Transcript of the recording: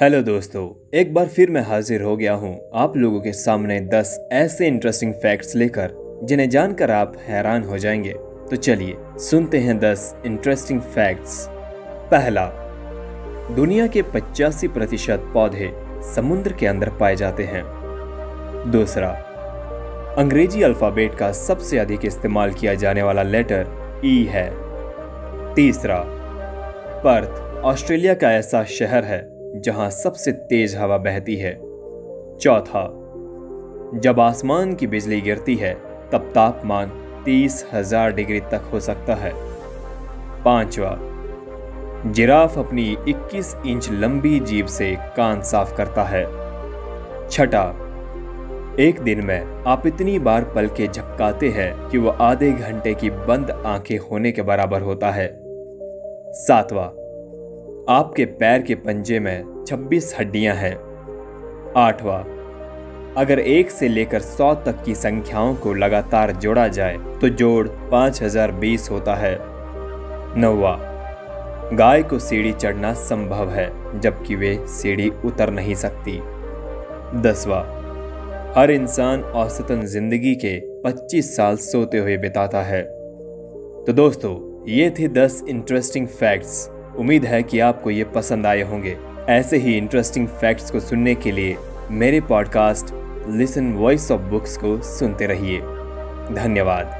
Hello दोस्तों, एक बार फिर मैं हाजिर हो गया हूँ आप लोगों के सामने 10 ऐसे इंटरेस्टिंग फैक्ट्स लेकर, जिन्हें जानकर आप हैरान हो जाएँगे। तो चलिए, सुनते हैं 10 इंटरेस्टिंग फैक्ट्स पहला, दुनिया के 85 प्रतिशत पौधे समुद्र के अंदर पाए जाते हैं। दूसरा, अंग्रेज़ी अल्फ़ाबेट का सबसे अधिक इस्तेमाल किया जाने वाला लेटर ई है। तीसरा, पर्थ, ऑस्ट्रेलिया का ऐसा शहर है जहाँ सबसे तेज हवा बहती है। चौथा, जब आसमान की बिजली गिरती है, तब तापमान तीस हज़ार डिग्री तक हो सकता है। पांचवा, जिराफ अपनी 21 इंच लंबी जीभ से कान साफ़ करता है। छठा, एक दिन में आप इतनी बार पल के झपकाते हैं कि वह आधे घंटे की बंद आँखें होने के बराबर होता है। सातवां आपके पैर के पंजे में 26 हड्डियाँ हैं। आठवां, अगर एक से लेकर सौ तक की संख्याओं को लगातार जोड़ा जाए तो जोड़ 5020 होता है। नौवा, गाय को सीढ़ी चढ़ना संभव है, जबकि वे सीढ़ी उतर नहीं सकती। दसवा, हर इंसान औसतन ज़िंदगी के 25 साल सोते हुए बिताता है। तो दोस्तों, ये थे 10 इंटरेस्टिंग फैक्ट्स उम्मीद है कि आपको ये पसंद आए होंगे। ऐसे ही इंटरेस्टिंग फैक्ट्स को सुनने के लिए मेरे podcast listen voice of books को सुनते रहिए। धन्यवाद।